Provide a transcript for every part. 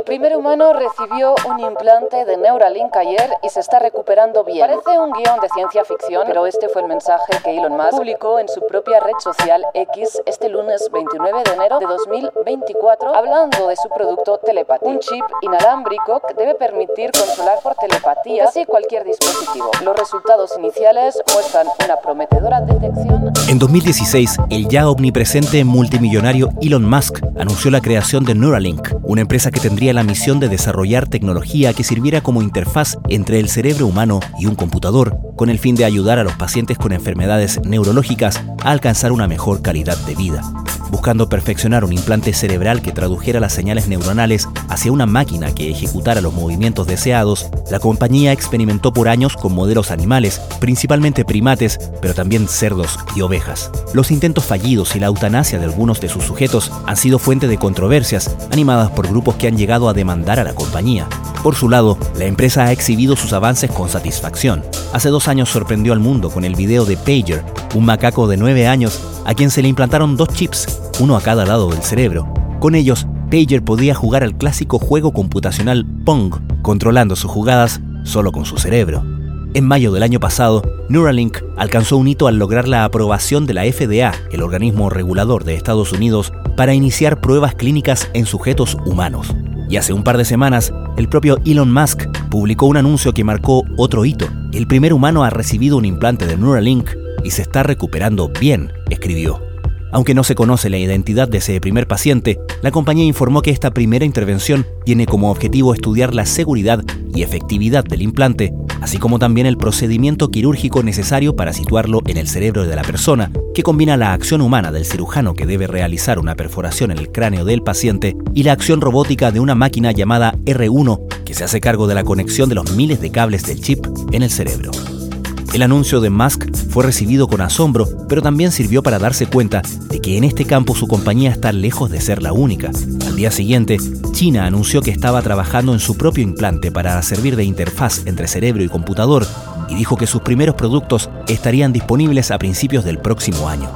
El primer humano recibió un implante de Neuralink ayer y se está recuperando bien. Parece un guion de ciencia ficción, pero este fue el mensaje que Elon Musk publicó en su propia red social X este lunes 29 de enero de 2024, hablando de su producto telepatía. Un chip inalámbrico que debe permitir controlar por telepatía casi cualquier dispositivo. Los resultados iniciales muestran una prometedora detección. En 2016, el ya omnipresente multimillonario Elon Musk anunció la creación de Neuralink, una empresa que tendría la misión de desarrollar tecnología que sirviera como interfaz entre el cerebro humano y un computador, con el fin de ayudar a los pacientes con enfermedades neurológicas a alcanzar una mejor calidad de vida buscando perfeccionar un implante cerebral que tradujera las señales neuronales hacia una máquina que ejecutara los movimientos deseados, la compañía experimentó por años con modelos animales, principalmente primates, pero también cerdos y ovejas. Los intentos fallidos y la eutanasia de algunos de sus sujetos han sido fuente de controversias, animadas por grupos que han llegado a demandar a la compañía. Por su lado, la empresa ha exhibido sus avances con satisfacción. Hace dos años sorprendió al mundo con el video de Pager, un macaco de 9 años a quien se le implantaron dos chips, uno a cada lado del cerebro. Con ellos, Pager podía jugar al clásico juego computacional Pong, controlando sus jugadas solo con su cerebro. En mayo del año pasado, Neuralink alcanzó un hito al lograr la aprobación de la FDA, el organismo regulador de Estados Unidos, para iniciar pruebas clínicas en sujetos humanos. Y hace un par de semanas, el propio Elon Musk publicó un anuncio que marcó otro hito. El primer humano ha recibido un implante de Neuralink y se está recuperando bien, escribió. Aunque no se conoce la identidad de ese primer paciente, la compañía informó que esta primera intervención tiene como objetivo estudiar la seguridad y efectividad del implante, así como también el procedimiento quirúrgico necesario para situarlo en el cerebro de la persona, que combina la acción humana del cirujano que debe realizar una perforación en el cráneo del paciente y la acción robótica de una máquina llamada R1 que se hace cargo de la conexión de los miles de cables del chip en el cerebro. El anuncio de Musk fue recibido con asombro, pero también sirvió para darse cuenta de que en este campo su compañía está lejos de ser la única. Al día siguiente, China anunció que estaba trabajando en su propio implante para servir de interfaz entre cerebro y computador y dijo que sus primeros productos estarían disponibles a principios del próximo año.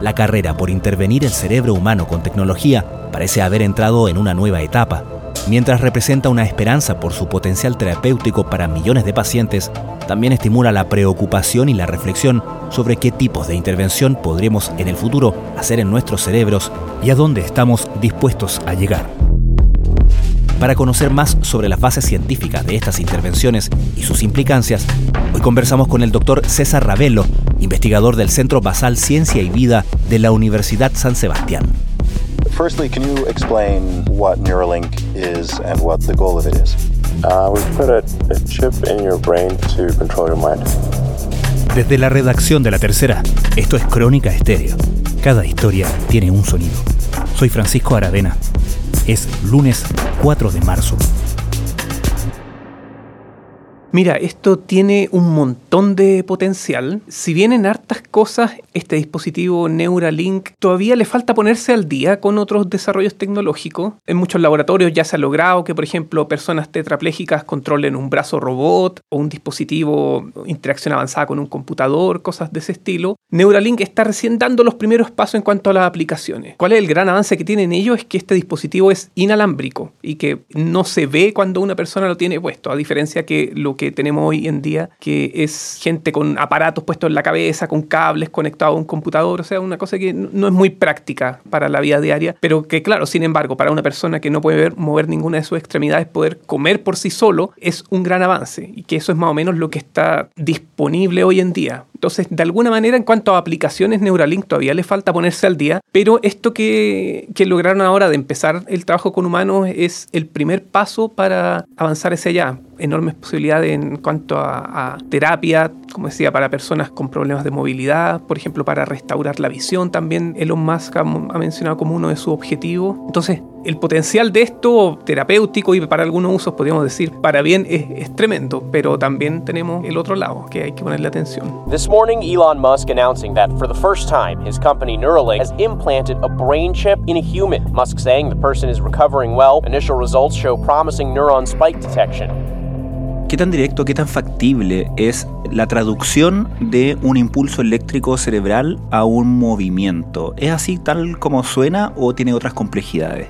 La carrera por intervenir el cerebro humano con tecnología parece haber entrado en una nueva etapa. Mientras representa una esperanza por su potencial terapéutico para millones de pacientes, también estimula la preocupación y la reflexión sobre qué tipos de intervención podremos en el futuro hacer en nuestros cerebros y a dónde estamos dispuestos a llegar. Para conocer más sobre las bases científicas de estas intervenciones y sus implicancias, hoy conversamos con el doctor César Ravelo, investigador del Centro Basal Ciencia y Vida de la Universidad San Sebastián. Firstly, can you explain what Neuralink is and what the goal of it is? Uh, we put a, a chip in your brain to control your mind. Desde la redacción de La Tercera, esto es Crónica Estéreo. Cada historia tiene un sonido. Soy Francisco Aravena. Es lunes 4 de marzo. Mira, esto tiene un montón de potencial. Si bien en hartas cosas este dispositivo Neuralink todavía le falta ponerse al día con otros desarrollos tecnológicos. En muchos laboratorios ya se ha logrado que, por ejemplo, personas tetraplégicas controlen un brazo robot o un dispositivo interacción avanzada con un computador, cosas de ese estilo. Neuralink está recién dando los primeros pasos en cuanto a las aplicaciones. ¿Cuál es el gran avance que tienen ellos? Es que este dispositivo es inalámbrico y que no se ve cuando una persona lo tiene puesto, a diferencia que lo que tenemos hoy en día, que es gente con aparatos puestos en la cabeza, con cables conectados a un computador, o sea, una cosa que no es muy práctica para la vida diaria, pero que claro, sin embargo, para una persona que no puede ver, mover ninguna de sus extremidades, poder comer por sí solo, es un gran avance y que eso es más o menos lo que está disponible hoy en día. Entonces, de alguna manera, en cuanto a aplicaciones, Neuralink todavía le falta ponerse al día, pero esto que, que lograron ahora de empezar el trabajo con humanos es el primer paso para avanzar hacia allá. Enormes posibilidades en cuanto a, terapia, como decía, para personas con problemas de movilidad, por ejemplo, para restaurar la visión también Elon Musk ha, ha mencionado como uno de sus objetivos. Entonces, el potencial de esto terapéutico y para algunos usos, podríamos decir, para bien es, es, tremendo, pero también tenemos el otro lado que hay que ponerle atención. This morning, Elon Musk announcing that for the first time, his company Neuralink has implanted a brain chip in a human. Musk saying the person is recovering well. Initial results show promising neuron spike detection. ¿Qué tan directo, qué tan factible es la traducción de un impulso eléctrico cerebral a un movimiento? ¿Es así tal como suena o tiene otras complejidades?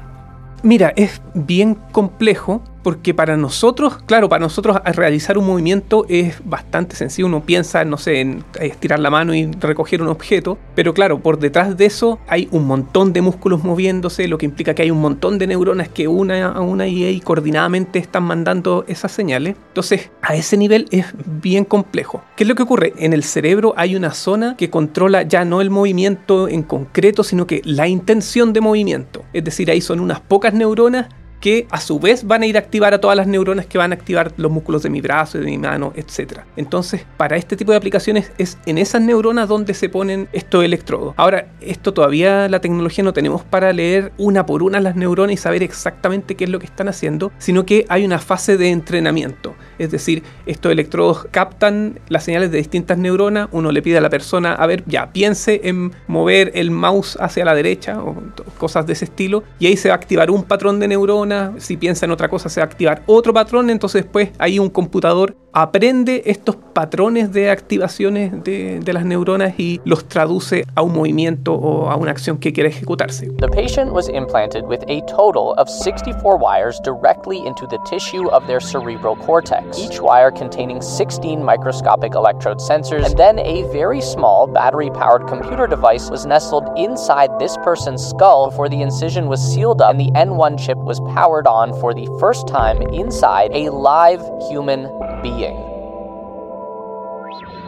Mira, es bien complejo porque para nosotros, claro, para nosotros realizar un movimiento es bastante sencillo. Uno piensa, no sé, en estirar la mano y recoger un objeto, pero claro, por detrás de eso hay un montón de músculos moviéndose, lo que implica que hay un montón de neuronas que una a una y coordinadamente están mandando esas señales. Entonces, a ese nivel es bien complejo. ¿Qué es lo que ocurre? En el cerebro hay una zona que controla ya no el movimiento en concreto, sino que la intención de movimiento. Es decir, ahí son unas pocas neuronas que a su vez van a ir a activar a todas las neuronas que van a activar los músculos de mi brazo, de mi mano, etc. Entonces, para este tipo de aplicaciones es en esas neuronas donde se ponen estos electrodos. Ahora, esto todavía la tecnología no tenemos para leer una por una las neuronas y saber exactamente qué es lo que están haciendo, sino que hay una fase de entrenamiento. Es decir, estos electrodos captan las señales de distintas neuronas, uno le pide a la persona, a ver, ya, piense en mover el mouse hacia la derecha o cosas de ese estilo, y ahí se va a activar un patrón de neuronas, si piensa en otra cosa se va a activar otro patrón, entonces después hay un computador aprende estos patrones de activaciones de, de, las neuronas y los traduce a un movimiento o a una acción que quiere ejecutarse. The patient was implanted with a total of 64 wires directly into the tissue of their cerebral cortex, each wire containing 16 microscopic electrode sensors, and then a very small battery-powered computer device was nestled inside this person's skull before the incision was sealed up and the N1 chip was powered on for the first time inside a live human being.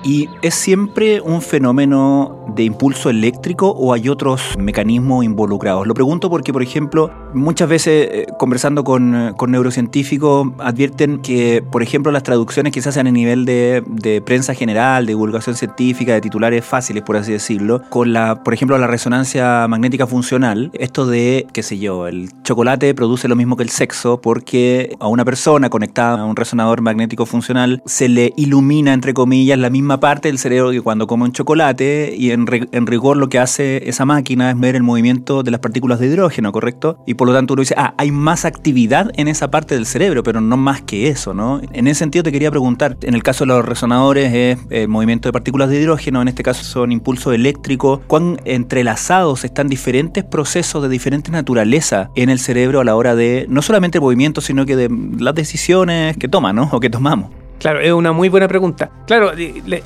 ¿Y es siempre un fenómeno de impulso eléctrico o hay otros mecanismos involucrados? Lo pregunto porque, por ejemplo, muchas veces eh, conversando con, con, neurocientíficos advierten que, por ejemplo, las traducciones que se hacen a nivel de, de, prensa general, de divulgación científica, de titulares fáciles, por así decirlo, con la, por ejemplo, la resonancia magnética funcional, esto de, qué sé yo, el chocolate produce lo mismo que el sexo porque a una persona conectada a un resonador magnético funcional se le ilumina, entre comillas, la misma parte del cerebro que cuando come un chocolate y en, rigor lo que hace esa máquina es ver el movimiento de las partículas de hidrógeno, ¿correcto? Y por lo tanto uno dice, ah, hay más actividad en esa parte del cerebro, pero no más que eso, ¿no? En ese sentido te quería preguntar, en el caso de los resonadores es el movimiento de partículas de hidrógeno, en este caso son impulsos eléctricos, ¿cuán entrelazados están diferentes procesos de diferente naturaleza en el cerebro a la hora de no solamente el movimiento, sino que de las decisiones que toman, ¿no? O que tomamos? Claro, es una muy buena pregunta. Claro,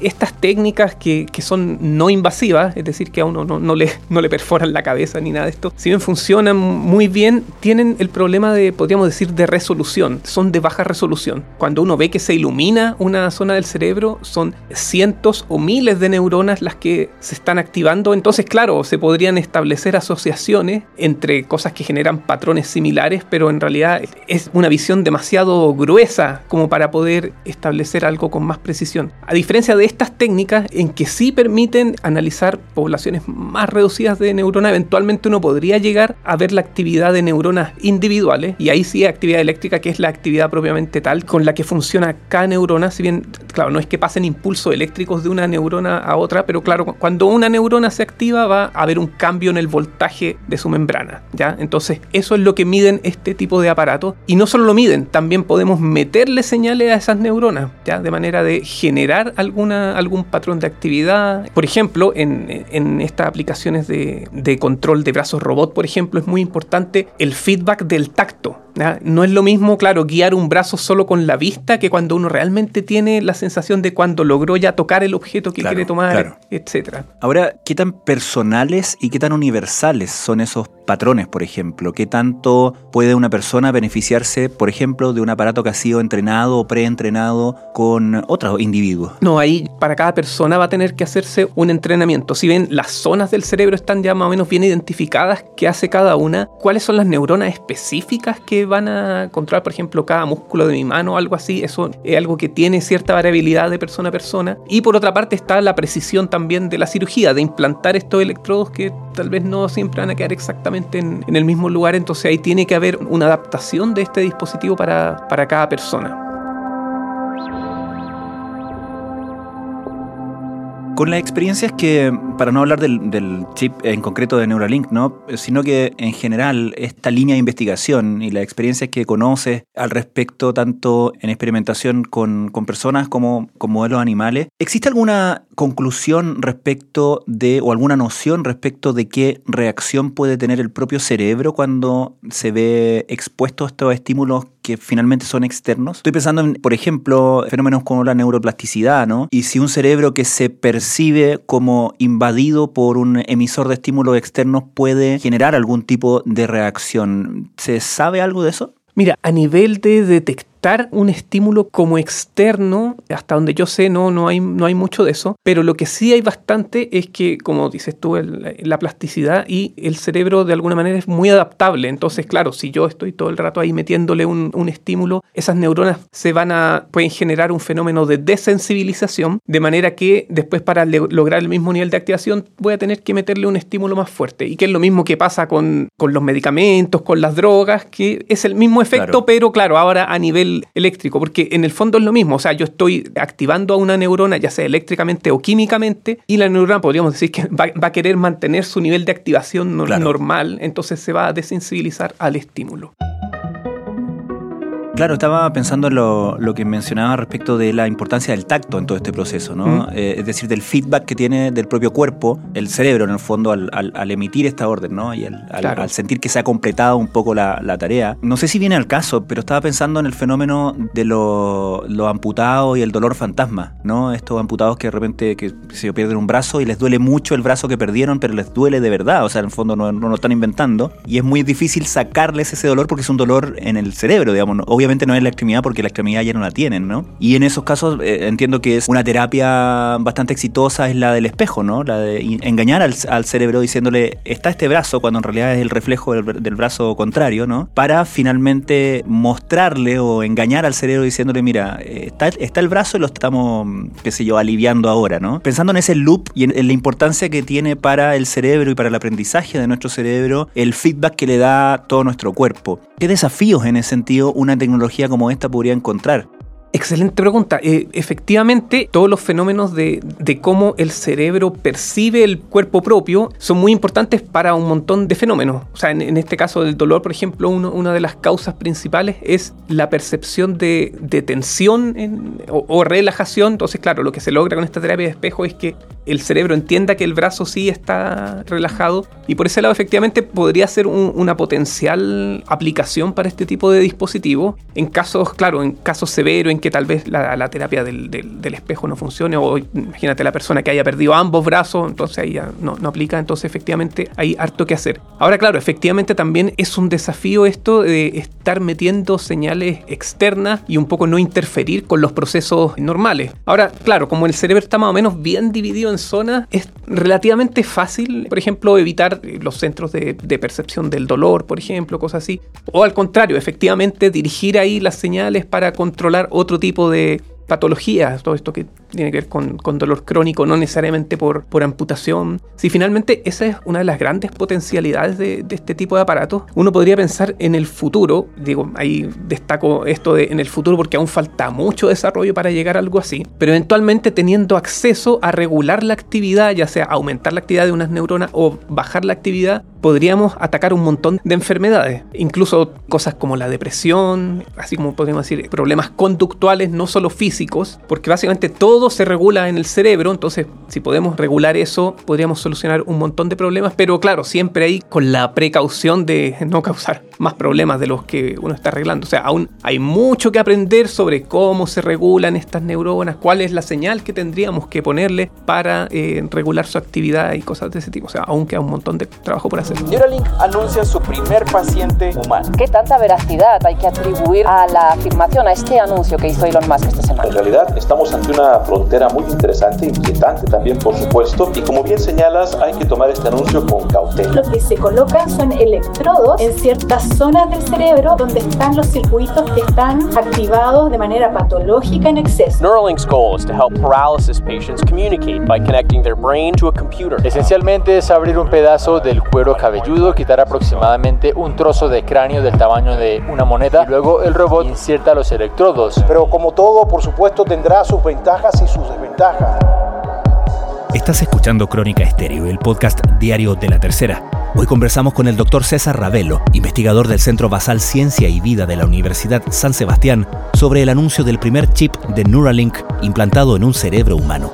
estas técnicas que, son no invasivas, es decir, que a uno no, no, le, no le perforan la cabeza ni nada de esto, si bien funcionan muy bien, tienen el problema de, podríamos decir, de resolución. Son de baja resolución. Cuando uno ve que se ilumina una zona del cerebro, son cientos o miles de neuronas las que se están activando. Entonces, claro, se podrían establecer asociaciones entre cosas que generan patrones similares, pero en realidad es una visión demasiado gruesa como para poder establecer establecer algo con más precisión. A diferencia de estas técnicas en que sí permiten analizar poblaciones más reducidas de neuronas, eventualmente uno podría llegar a ver la actividad de neuronas individuales y ahí sí actividad eléctrica que es la actividad propiamente tal con la que funciona cada neurona, si bien claro, no es que pasen impulsos eléctricos de una neurona a otra, pero claro, cuando una neurona se activa va a haber un cambio en el voltaje de su membrana, ¿ya? Entonces, eso es lo que miden este tipo de aparatos y no solo lo miden, también podemos meterle señales a esas neuronas de manera de generar alguna, algún patrón de actividad. Por ejemplo, en, en estas aplicaciones de, de control de brazos robot, por ejemplo, es muy importante el feedback del tacto. No es lo mismo, claro, guiar un brazo solo con la vista que cuando uno realmente tiene la sensación de cuando logró ya tocar el objeto que quiere tomar, etc. Ahora, ¿qué tan personales y qué tan universales son esos patrones, por ejemplo? ¿Qué tanto puede una persona beneficiarse, por ejemplo, de un aparato que ha sido entrenado o preentrenado con otros individuos? No, ahí para cada persona va a tener que hacerse un entrenamiento. Si bien las zonas del cerebro están ya más o menos bien identificadas, ¿qué hace cada una? ¿Cuáles son las neuronas específicas que van a controlar, por ejemplo, cada músculo de mi mano o algo así. Eso es algo que tiene cierta variabilidad de persona a persona. Y por otra parte está la precisión también de la cirugía, de implantar estos electrodos que tal vez no siempre van a quedar exactamente en, en el mismo lugar. Entonces ahí tiene que haber una adaptación de este dispositivo para, para cada persona. Con las experiencias que, para no hablar del, chip en concreto de Neuralink, ¿no? sino que en general esta línea de investigación y las experiencias que conoces al respecto, tanto en experimentación con, personas como con modelos animales, ¿existe alguna conclusión respecto de, o alguna noción respecto de qué reacción puede tener el propio cerebro cuando se ve expuesto a estos estímulos que finalmente son externos? Estoy pensando en, por ejemplo, fenómenos como la neuroplasticidad, ¿no? Y si un cerebro que se percibe como invadido por un emisor de estímulos externos puede generar algún tipo de reacción. ¿Se sabe algo de eso? Mira, a nivel de detectar un estímulo como externo, hasta donde yo sé, no, no, hay, no hay mucho de eso, pero lo que sí hay bastante es que, como dices tú, la plasticidad y el cerebro de alguna manera es muy adaptable. Entonces, claro, si yo estoy todo el rato ahí metiéndole un, estímulo, esas neuronas se van a, pueden generar un fenómeno de desensibilización, de manera que después para lograr el mismo nivel de activación voy a tener que meterle un estímulo más fuerte. Y que es lo mismo que pasa con, los medicamentos, con las drogas, que es el mismo efecto, pero claro, ahora a nivel eléctrico, porque en el fondo es lo mismo, o sea, yo estoy activando a una neurona, ya sea eléctricamente o químicamente, y la neurona podríamos decir que va, a querer mantener su nivel de activación normal, entonces se va a desensibilizar al estímulo. Claro, estaba pensando en lo, que mencionaba respecto de la importancia del tacto en todo este proceso, ¿no? Eh, es decir, del feedback que tiene del propio cuerpo, el cerebro en el fondo, al, emitir esta orden, ¿no? Y al, sentir que se ha completado un poco la, tarea. No sé si viene al caso, pero estaba pensando en el fenómeno de los lo amputados y el dolor fantasma, ¿no? Estos amputados que de repente que se pierden un brazo y les duele mucho el brazo que perdieron, pero les duele de verdad, o sea, en el fondo no, no lo están inventando. Y es muy difícil sacarles ese dolor porque es un dolor en el cerebro, digamos. Obviamente obviamente no es la extremidad porque la extremidad ya no la tienen, ¿no? Y en esos casos eh, entiendo que es una terapia bastante exitosa, es la del espejo, ¿no? La de engañar al, cerebro diciéndole, está este brazo, cuando en realidad es el reflejo del, brazo contrario, ¿no? Para finalmente mostrarle o engañar al cerebro diciéndole, mira, está, está el brazo y lo estamos, qué sé yo, aliviando ahora, ¿no? Pensando en ese loop y en la importancia que tiene para el cerebro y para el aprendizaje de nuestro cerebro, el feedback que le da todo nuestro cuerpo. ¿Qué desafíos en ese sentido una tecnología como esta podría encontrar? Excelente pregunta. Eh, efectivamente, todos los fenómenos de, cómo el cerebro percibe el cuerpo propio son muy importantes para un montón de fenómenos. O sea, en, este caso del dolor, por ejemplo, una de las causas principales es la percepción de, tensión o, relajación. Entonces, claro, lo que se logra con esta terapia de espejo es que el cerebro entienda que el brazo sí está relajado y por ese lado efectivamente podría ser una potencial aplicación para este tipo de dispositivo en casos, claro, en casos severos que tal vez la, terapia del, espejo no funcione, o imagínate la persona que haya perdido ambos brazos, entonces ahí ya no, no aplica, entonces efectivamente hay harto que hacer. Ahora, claro, efectivamente también es un desafío esto de estar metiendo señales externas y un poco no interferir con los procesos normales. Ahora, claro, como el cerebro está más o menos bien dividido en zonas, es relativamente fácil, por ejemplo, evitar los centros de, de percepción del dolor, por ejemplo, cosas así. O al contrario, efectivamente dirigir ahí las señales para controlar otro tipo de patologías, todo esto que tiene que ver con, dolor crónico, no necesariamente por, por, amputación. Si finalmente esa es una de las grandes potencialidades de, este tipo de aparatos, uno podría pensar en el futuro, digo, ahí destaco esto de en el futuro porque aún falta mucho desarrollo para llegar a algo así, pero eventualmente teniendo acceso a regular la actividad, ya sea aumentar la actividad de unas neuronas o bajar la actividad, podríamos atacar un montón de enfermedades, incluso cosas como la depresión, así como podríamos decir problemas conductuales, no solo físicos, porque básicamente todo se regula en el cerebro, entonces si podemos regular eso, podríamos solucionar un montón de problemas, pero claro, siempre ahí con la precaución de no causar más problemas de los que uno está arreglando. O sea, aún hay mucho que aprender sobre cómo se regulan estas neuronas, cuál es la señal que tendríamos que ponerle para eh, regular su actividad y cosas de ese tipo. O sea, aún queda un montón de trabajo por hacer. Neuralink anuncia su primer paciente humano. ¿Qué tanta veracidad hay que atribuir a la afirmación, a este anuncio que hizo Elon Musk esta semana? En realidad, estamos ante una frontera muy interesante, inquietante también, por supuesto, y como bien señalas, hay que tomar este anuncio con cautela. Lo que se colocan son electrodos en ciertas zonas del cerebro donde están los circuitos que están activados de manera patológica en exceso. Neuralink's goal is to help paralysis patients communicate by connecting their brain to a computer. Esencialmente es abrir un pedazo del cuero cabelludo, quitar aproximadamente un trozo de cráneo del tamaño de una moneda y luego el robot inserta los electrodos. Pero como todo, por supuesto, tendrá sus y sus desventajas. Estás escuchando Crónica Estéreo, el podcast diario de la tercera. Hoy conversamos con el doctor César Ravelo, investigador del Centro Basal Ciencia y Vida de la Universidad San Sebastián, sobre el anuncio del primer chip de Neuralink implantado en un cerebro humano.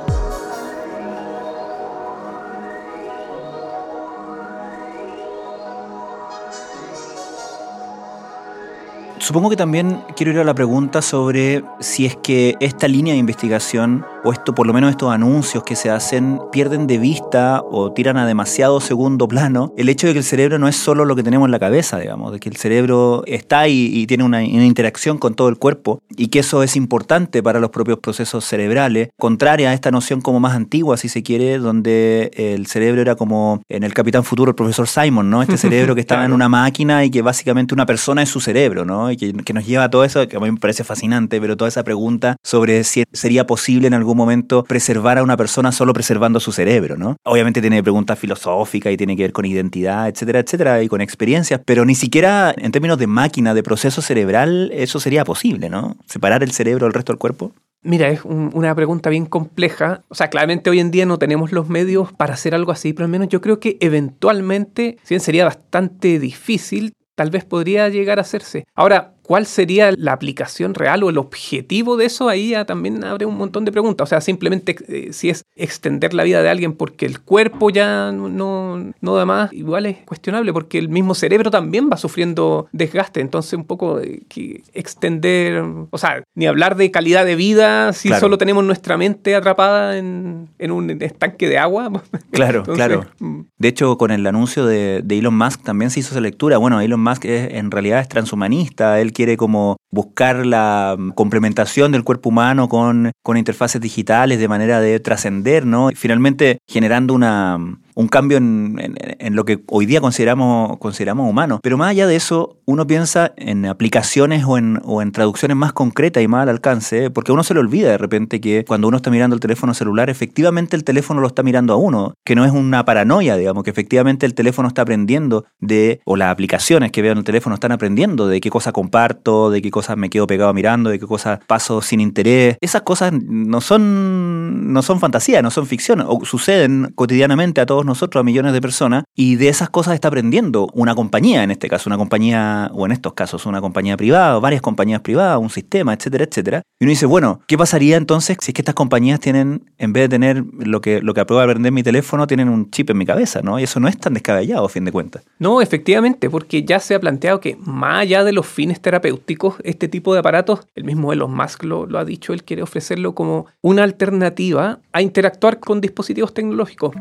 Supongo que también quiero ir a la pregunta sobre si es que esta línea de investigación o esto, por lo menos estos anuncios que se hacen, pierden de vista o tiran a demasiado segundo plano el hecho de que el cerebro no es solo lo que tenemos en la cabeza, digamos, de que el cerebro está y tiene una, una interacción con todo el cuerpo y que eso es importante para los propios procesos cerebrales, contraria a esta noción como más antigua, si se quiere, donde el cerebro era como en el Capitán Futuro, el profesor Simon, ¿no? Este cerebro que estaba en una máquina y que básicamente una persona es su cerebro, ¿no? Y que, nos lleva a todo eso, que a mí me parece fascinante, pero toda esa pregunta sobre si sería posible en algún momento preservar a una persona solo preservando su cerebro, ¿no? Obviamente tiene preguntas filosóficas y tiene que ver con identidad, etcétera, etcétera, y con experiencias, pero ni siquiera en términos de máquina, de proceso cerebral, eso sería posible, ¿no? Separar el cerebro del resto del cuerpo. Mira, es un- una pregunta bien compleja. O sea, claramente hoy en día no tenemos los medios para hacer algo así, pero al menos yo creo que eventualmente, si sería bastante difícil, tal vez podría llegar a hacerse. Ahora, ¿cuál sería la aplicación real o el objetivo de eso? Ahí ya también abre un montón de preguntas. O sea, simplemente eh, si es extender la vida de alguien porque el cuerpo ya no, no, da más, igual es cuestionable porque el mismo cerebro también va sufriendo desgaste. Entonces, un poco eh, que extender, o sea, ni hablar de calidad de vida si Claro. solo tenemos nuestra mente atrapada en, en un estanque de agua. Claro, Entonces, claro. mm, De hecho, con el anuncio de, de Elon Musk también se hizo esa lectura. Bueno, Elon Musk es- en realidad es transhumanista. Él quiere como buscar la mm, complementación del cuerpo humano con, con interfaces digitales de manera de trascender, ¿no? Finalmente generando una, un cambio en, en- lo que hoy día consideramos, consideramos humano. Pero más allá de eso, uno piensa en aplicaciones o en, o en traducciones más concretas y más al alcance, porque a uno se le olvida de repente que cuando uno está mirando el teléfono celular, efectivamente el teléfono lo está mirando a uno, que no es una paranoia, digamos, que efectivamente el teléfono está aprendiendo de, o las aplicaciones que veo en el teléfono están aprendiendo de qué cosas comparto, de qué cosas me quedo pegado mirando, de qué cosas paso sin interés. Esas cosas no son, no son fantasía, no son ficción, o suceden cotidianamente a todos nosotros, a millones de personas, y de esas cosas está aprendiendo una compañía, en este caso, una compañía, o en estos casos, una compañía privada, varias compañías privadas, un sistema, etcétera, etcétera. Y uno dice, bueno, ¿qué pasaría entonces si es que estas compañías tienen, en vez de tener lo que, lo que aprueba aprender mi teléfono, tienen un chip en mi cabeza, ¿no? Y eso no es tan descabellado, a fin de cuentas. No, efectivamente, porque ya se ha planteado que más allá de los fines terapéuticos, este tipo de aparatos, el mismo Elon Musk lo, lo ha dicho, él quiere ofrecerlo como una alternativa a interactuar con dispositivos tecnológicos.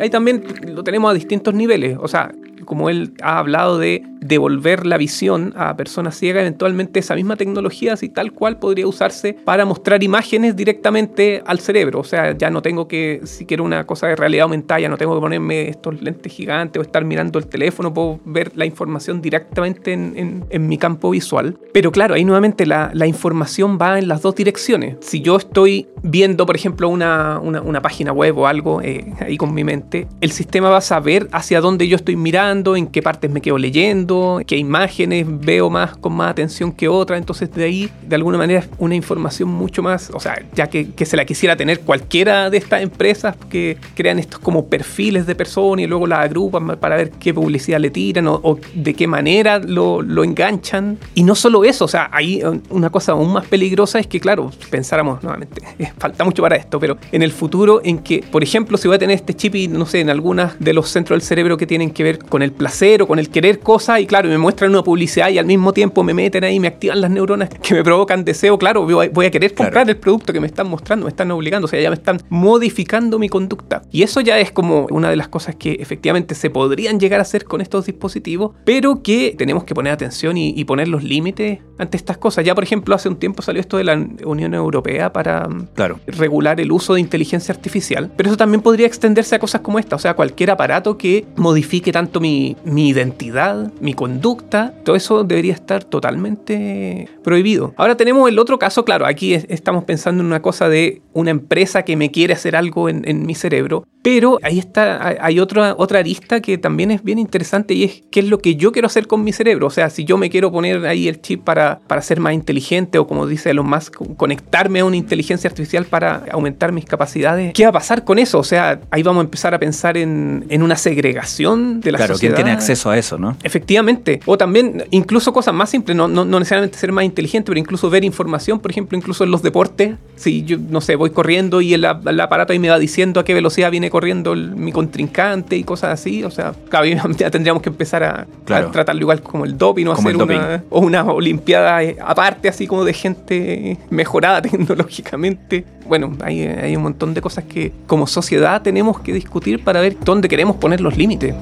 Ahí también lo tenemos a distintos niveles, o sea, como él ha hablado de devolver la visión a personas ciegas, eventualmente esa misma tecnología, así tal cual, podría usarse para mostrar imágenes directamente al cerebro. O sea, ya no tengo que, si quiero una cosa de realidad aumentada, ya no tengo que ponerme estos lentes gigantes o estar mirando el teléfono, puedo ver la información directamente en, en- en mi campo visual. Pero claro, ahí nuevamente la, la información va en las dos direcciones. Si yo estoy viendo, por ejemplo, una, una- una página web o algo eh, ahí con mi mente, el sistema va a saber hacia dónde yo estoy mirando, en qué partes me quedo leyendo, qué imágenes veo más con más atención que otra. Entonces de ahí, de alguna manera, es una información mucho más, o sea, ya que, que se la quisiera tener cualquiera de estas empresas que crean estos como perfiles de personas y luego las agrupan para ver qué publicidad le tiran o, de qué manera lo, lo enganchan. Y no solo eso, o sea, hay una cosa aún más peligrosa es que, claro, pensáramos nuevamente, eh, falta mucho para esto, pero en el futuro en que, por ejemplo, si voy a tener este chip y no sé, en algunas de los centros del cerebro que tienen que ver con el placer o con el querer cosas y claro, me muestran una publicidad y al mismo tiempo me meten ahí, me activan las neuronas que me provocan deseo, claro, voy a querer comprar el producto que me están mostrando, me están obligando, o sea, ya me están modificando mi conducta. Y eso ya es como una de las cosas que efectivamente se podrían llegar a hacer con estos dispositivos, pero que tenemos que poner atención y, y poner los límites ante estas cosas. Ya, por ejemplo, hace un tiempo salió esto de la Unión Europea para mm, Claro. regular el uso de inteligencia artificial, pero eso también podría extenderse a cosas como esta, o sea, cualquier aparato que modifique tanto mi, mi identidad, mi conducta, todo eso debería estar totalmente prohibido. Ahora tenemos el otro caso, claro, aquí es- estamos pensando en una cosa de una empresa que me quiere hacer algo en, en mi cerebro, pero ahí está, hay- otra, otra arista que también es bien interesante y es qué es lo que yo quiero hacer con mi cerebro, o sea, si yo me quiero poner ahí el chip para, para ser más inteligente o como dice Elon Musk, conectarme a una inteligencia artificial para aumentar mis capacidades, ¿qué va a pasar con eso? O sea, ahí vamos a empezar a pensar en, en una segregación de la Claro, sociedad. ¿quién tiene acceso a eso, no? Efectivamente, efectivamente. O también, incluso cosas más simples, no, no, no necesariamente ser más inteligente, pero incluso ver información, por ejemplo, incluso en los deportes. Si yo, no sé, voy corriendo y el, el aparato ahí me va diciendo a qué velocidad viene corriendo el- mi contrincante y cosas así. O sea, cada vez ya tendríamos que empezar a, Claro. a tratarlo igual como el doping o Como hacer doping. una, o una olimpiada eh, aparte, así como de gente mejorada tecnológicamente. Bueno, hay, hay un montón de cosas que como sociedad tenemos que discutir para ver dónde queremos poner los límites.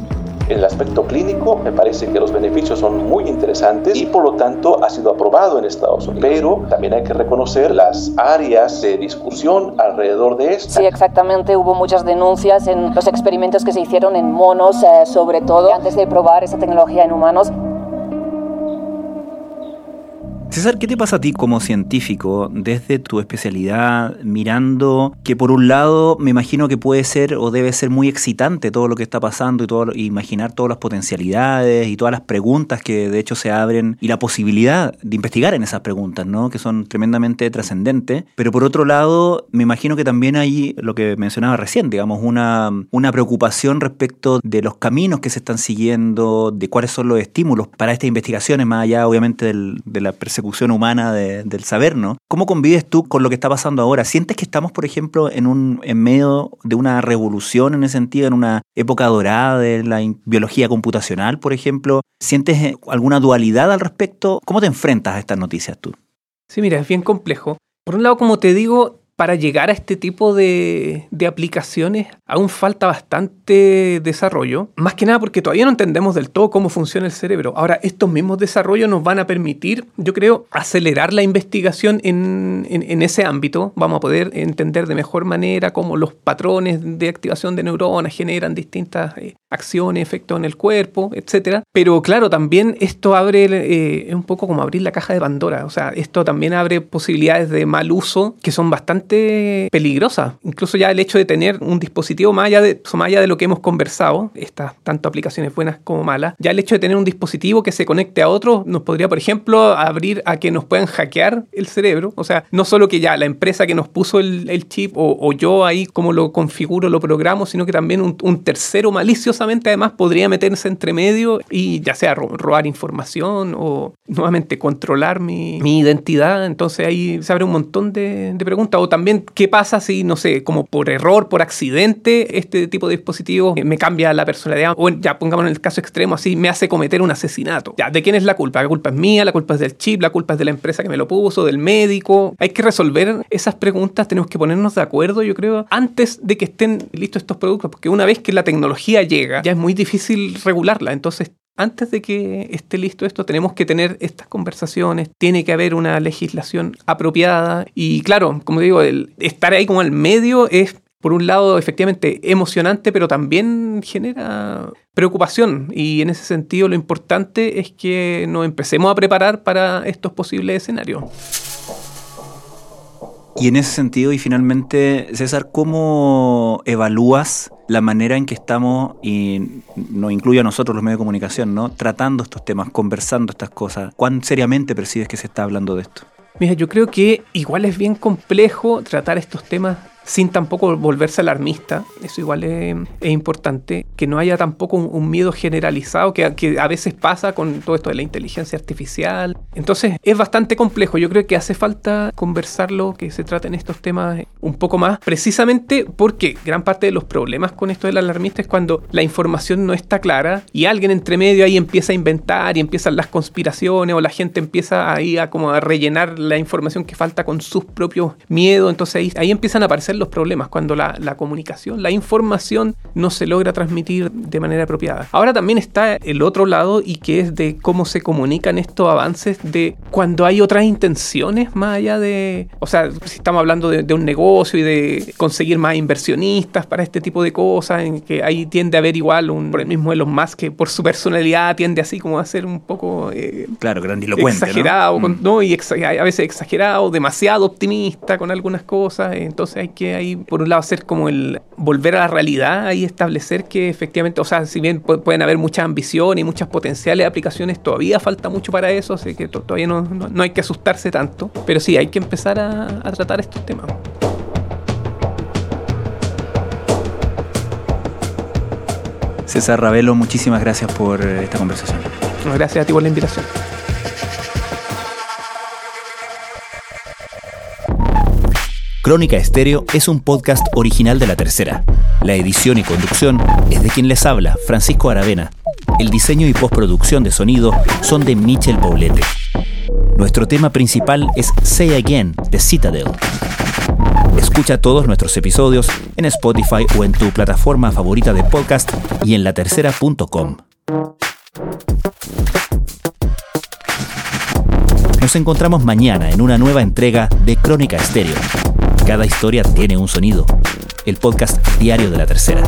En el aspecto clínico, me parece que los beneficios son muy interesantes y por lo tanto ha sido aprobado en Estados Unidos. Pero también hay que reconocer las áreas de discusión alrededor de esto. Sí, exactamente. Hubo muchas denuncias en los experimentos que se hicieron en monos, eh, sobre todo antes de probar esa tecnología en humanos. César, ¿qué te pasa a ti como científico desde tu especialidad mirando que por un lado me imagino que puede ser o debe ser muy excitante todo lo que está pasando y todo imaginar todas las potencialidades y todas las preguntas que de hecho se abren y la posibilidad de investigar en esas preguntas, ¿no? Que son tremendamente trascendentes, pero por otro lado me imagino que también hay lo que mencionaba recién, digamos, una, una preocupación respecto de los caminos que se están siguiendo, de cuáles son los estímulos para estas investigaciones, más allá obviamente del- de la persecución humana de- del saber, ¿no? ¿Cómo convives tú con lo que está pasando ahora? ¿Sientes que estamos, por ejemplo, en, un, en medio de una revolución en ese sentido, en una época dorada de la biología computacional, por ejemplo? ¿Sientes eh, alguna dualidad al respecto? ¿Cómo te enfrentas a estas noticias tú? Sí, mira, es bien complejo. Por un lado, como te digo, para llegar a este tipo de, aplicaciones aún falta bastante desarrollo. Más que nada porque todavía no entendemos del todo cómo funciona el cerebro. Ahora, estos mismos desarrollos nos van a permitir, yo creo, acelerar la investigación en ese ámbito. Vamos a poder entender de mejor manera cómo los patrones de activación de neuronas generan distintas eh, acciones, efectos en el cuerpo, etcétera. Pero claro, también esto abre, eh, es un poco como abrir la caja de Pandora. O sea, esto también abre posibilidades de mal uso que son bastante peligrosas. Incluso ya el hecho de tener un dispositivo más allá de, más allá de lo que hemos conversado, estas tanto aplicaciones buenas como malas, ya el hecho de tener un dispositivo que se conecte a otro nos podría, por ejemplo, abrir a que nos puedan hackear el cerebro. O sea, no solo que ya la empresa que nos puso el, chip o, yo ahí como lo configuro, lo programo, sino que también un, un tercero además podría meterse entre medio y ya sea ro- robar información o nuevamente controlar mi, identidad. Entonces ahí se abre un montón de, preguntas. O también, ¿qué pasa si, no sé, como por error, por accidente, este tipo de dispositivo me cambia la personalidad? O ya pongamos en el caso extremo así, me hace cometer un asesinato. ¿de quién es la culpa? La culpa es mía, la culpa es del chip, la culpa es de la empresa que me lo puso, del médico. Hay que resolver esas preguntas, tenemos que ponernos de acuerdo, yo creo, antes de que estén listos estos productos, porque una vez que la tecnología llega, ya es muy difícil regularla. Entonces, antes de que esté listo esto, tenemos que tener estas conversaciones, tiene que haber una legislación apropiada y claro, como digo, el estar ahí como al medio es por un lado efectivamente emocionante, pero también genera preocupación y en ese sentido lo importante es que nos empecemos a preparar para estos posibles escenarios. Y en ese sentido, y finalmente, César, ¿cómo evalúas la manera en que estamos, y nos incluye a nosotros los medios de comunicación, ¿no? tratando estos temas, conversando estas cosas? ¿Cuán seriamente percibes que se está hablando de esto? Mira, yo creo que igual es bien complejo tratar estos temas sin tampoco volverse alarmista. Eso igual es, importante. Que no haya tampoco un, miedo generalizado que, que a veces pasa con todo esto de la inteligencia artificial. Entonces es bastante complejo. Yo creo que hace falta conversarlo, que se traten estos temas un poco más, precisamente porque gran parte de los problemas con esto del alarmista es cuando la información no está clara y alguien entre medio ahí empieza a inventar y empiezan las conspiraciones o la gente empieza ahí a como a rellenar la información que falta con sus propios miedos. Entonces ahí, ahí empiezan a aparecer los problemas cuando la, la comunicación, la información no se logra transmitir de manera apropiada. Ahora también está el otro lado y que es de cómo se comunican estos avances de cuando hay otras intenciones más allá de, o sea, si estamos hablando de, de un negocio y de conseguir más inversionistas para este tipo de cosas, en que ahí tiende a haber igual un, por el mismo Elon Musk que por su personalidad tiende así como a ser un poco... eh, Claro, grandilocuente. ¿no? exagerado, con- Mm. ¿no? Y exa- a veces exagerado, demasiado optimista con algunas cosas. Entonces hay que ahí, por un lado, hacer como el volver a la realidad y establecer que efectivamente, o sea, si bien pu- pueden haber muchas ambiciones y muchas potenciales aplicaciones, todavía falta mucho para eso, así que to- todavía no, no- no hay que asustarse tanto. Pero sí, hay que empezar a, a tratar estos temas. César Ravelo, muchísimas gracias por esta conversación. Gracias a ti por la invitación. Crónica Estéreo es un podcast original de La Tercera. La edición y conducción es de quien les habla, Francisco Aravena. El diseño y postproducción de sonido son de Michel Poblete. Nuestro tema principal es Say Again de Citadel. Escucha todos nuestros episodios en Spotify o en tu plataforma favorita de podcast y en latercera.com. Nos encontramos mañana en una nueva entrega de Crónica Estéreo. Cada historia tiene un sonido. El podcast diario de la tercera.